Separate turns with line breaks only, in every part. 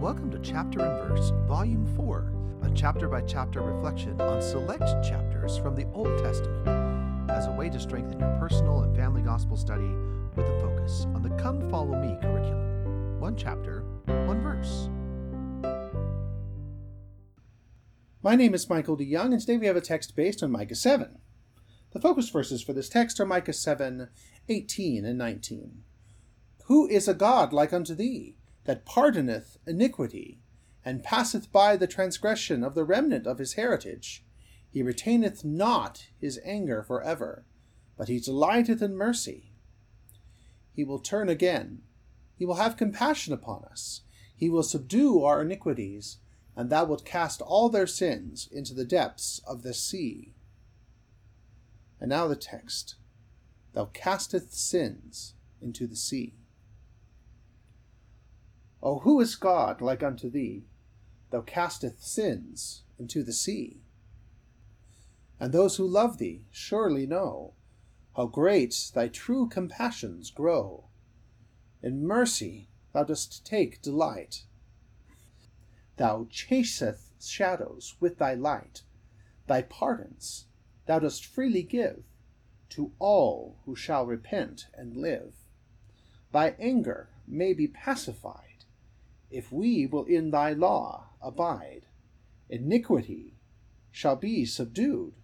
Welcome to Chapter and Verse, Volume 4, a chapter by chapter reflection on select chapters from the Old Testament as a way to strengthen your personal and family gospel study with a focus on the Come Follow Me curriculum. One chapter, one verse.
My name is Michael D. Young, and today we have a text based on Micah 7. The focus verses for this text are Micah 7 18 and 19. Who is a God like unto thee, that pardoneth iniquity, and passeth by the transgression of the remnant of his heritage? He retaineth not his anger for ever, but he delighteth in mercy. He will turn again. He will have compassion upon us. He will subdue our iniquities, and thou wilt cast all their sins into the depths of the sea. And now the text Thou casteth sins into the sea. O who is God like unto thee? Thou casteth sins into the sea. And those who love thee surely know how great thy true compassions grow. In mercy thou dost take delight. Thou chaseth shadows with thy light. Thy pardons thou dost freely give to all who shall repent and live. Thy anger may be pacified if we will in thy law abide. Iniquity shall be subdued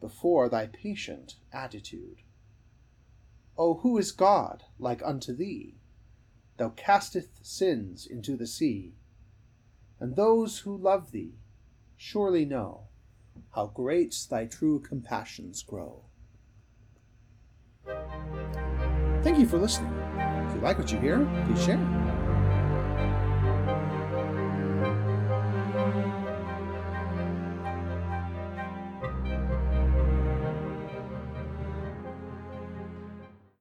before thy patient attitude. O who is God like unto thee? Thou casteth sins into the sea, and those who love thee surely know how great thy true compassions grow. Thank you for listening. If you like what you hear, please share.